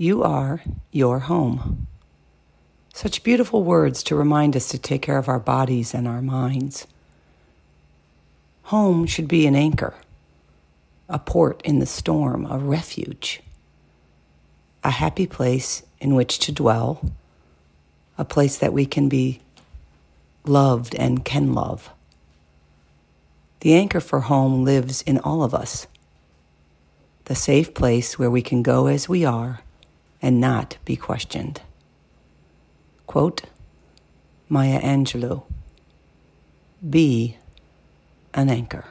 You are your home. Such beautiful words to remind us to take care of our bodies and our minds. Home should be an anchor, a port in the storm, a refuge, a happy place in which to dwell, a place that we can be loved and can love. The anchor for home lives in all of us, the safe place where we can go as we are and not be questioned. Quote Maya Angelou Be an anchor.